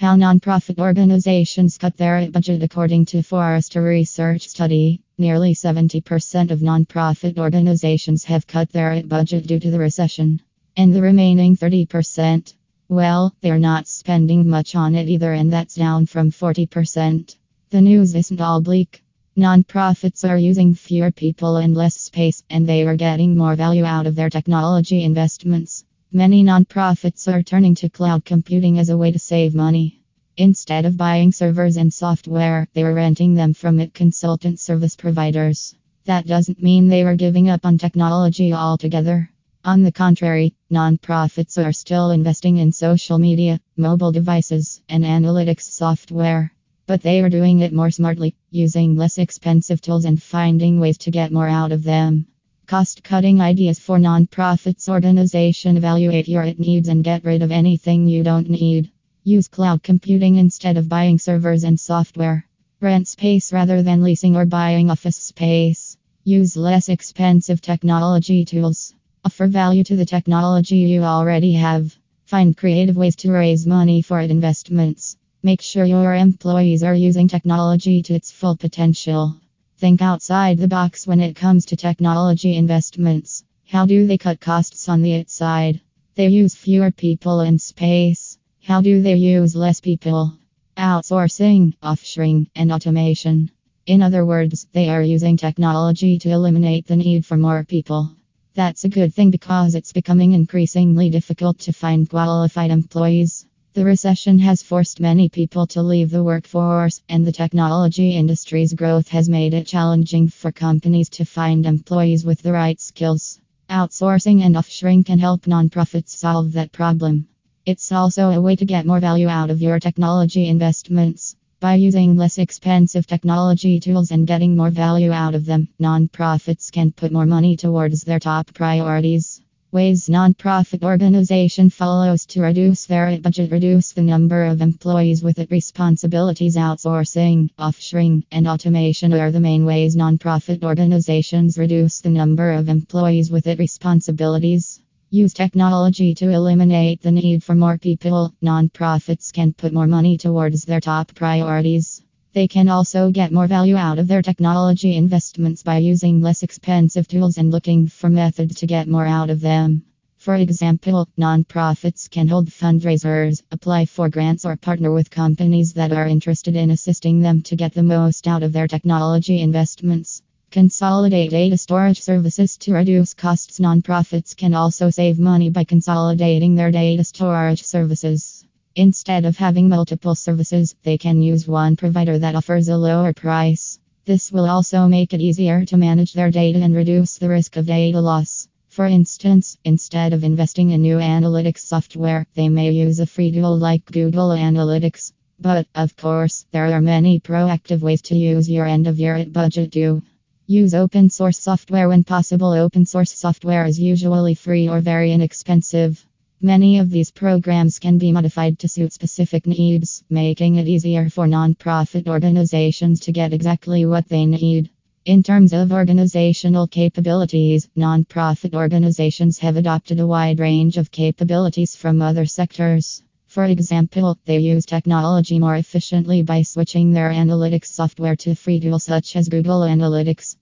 How nonprofit organizations cut their budget according to Forrester research study. Nearly 70% of nonprofit organizations have cut their budget due to the recession. And the remaining 30%, well, they're not spending much on it either, and that's down from 40%. The news isn't all bleak. Nonprofits are using fewer people and less space, and they are getting more value out of their technology investments. Many nonprofits are turning to cloud computing as a way to save money. Instead of buying servers and software, they are renting them from it consultant service providers. That doesn't mean they are giving up on technology altogether. On the contrary, nonprofits are still investing in social media, mobile devices, and analytics software. But they are doing it more smartly, using less expensive tools and finding ways to get more out of them. Cost cutting ideas for nonprofits organization evaluate your needs and get rid of anything you don't need. Use cloud computing instead of buying servers and software. Rent space rather than leasing or buying office space. Use less expensive technology tools. Offer value to the technology you already have. Find creative ways to raise money for investments. Make sure your employees are using technology to its full potential. Think outside the box when it comes to technology investments. How do they cut costs on the outside? They use fewer people and space. How do they use less people? Outsourcing, offshoring, and automation. In other words, they are using technology to eliminate the need for more people. That's a good thing because it's becoming increasingly difficult to find qualified employees. The recession has forced many people to leave the workforce, and the technology industry's growth has made it challenging for companies to find employees with the right skills. Outsourcing and offshoring can help nonprofits solve that problem. It's also a way to get more value out of your technology investments. By using less expensive technology tools and getting more value out of them, nonprofits can put more money towards their top priorities. Ways nonprofit organization follows to reduce their budget, reduce the number of employees with it. Responsibilities outsourcing, offshoring, and automation are the main ways nonprofit organizations reduce the number of employees with it. Responsibilities use technology to eliminate the need for more people. Nonprofits can put more money towards their top priorities. They can also get more value out of their technology investments by using less expensive tools and looking for methods to get more out of them. For example, nonprofits can hold fundraisers, apply for grants, or partner with companies that are interested in assisting them to get the most out of their technology investments. Consolidate data storage services to reduce costs. Nonprofits can also save money by consolidating their data storage services. Instead of having multiple services, they can use one provider that offers a lower price. This will also make it easier to manage their data and reduce the risk of data loss. For instance, instead of investing in new analytics software, they may use a free tool like Google Analytics. But, of course, there are many proactive ways to use your end of year budget too. Use open source software when possible. Open source software is usually free or very inexpensive. Many of these programs can be modified to suit specific needs, making it easier for nonprofit organizations to get exactly what they need. In terms of organizational capabilities, nonprofit organizations have adopted a wide range of capabilities from other sectors. For example, they use technology more efficiently by switching their analytics software to free tools such as Google Analytics.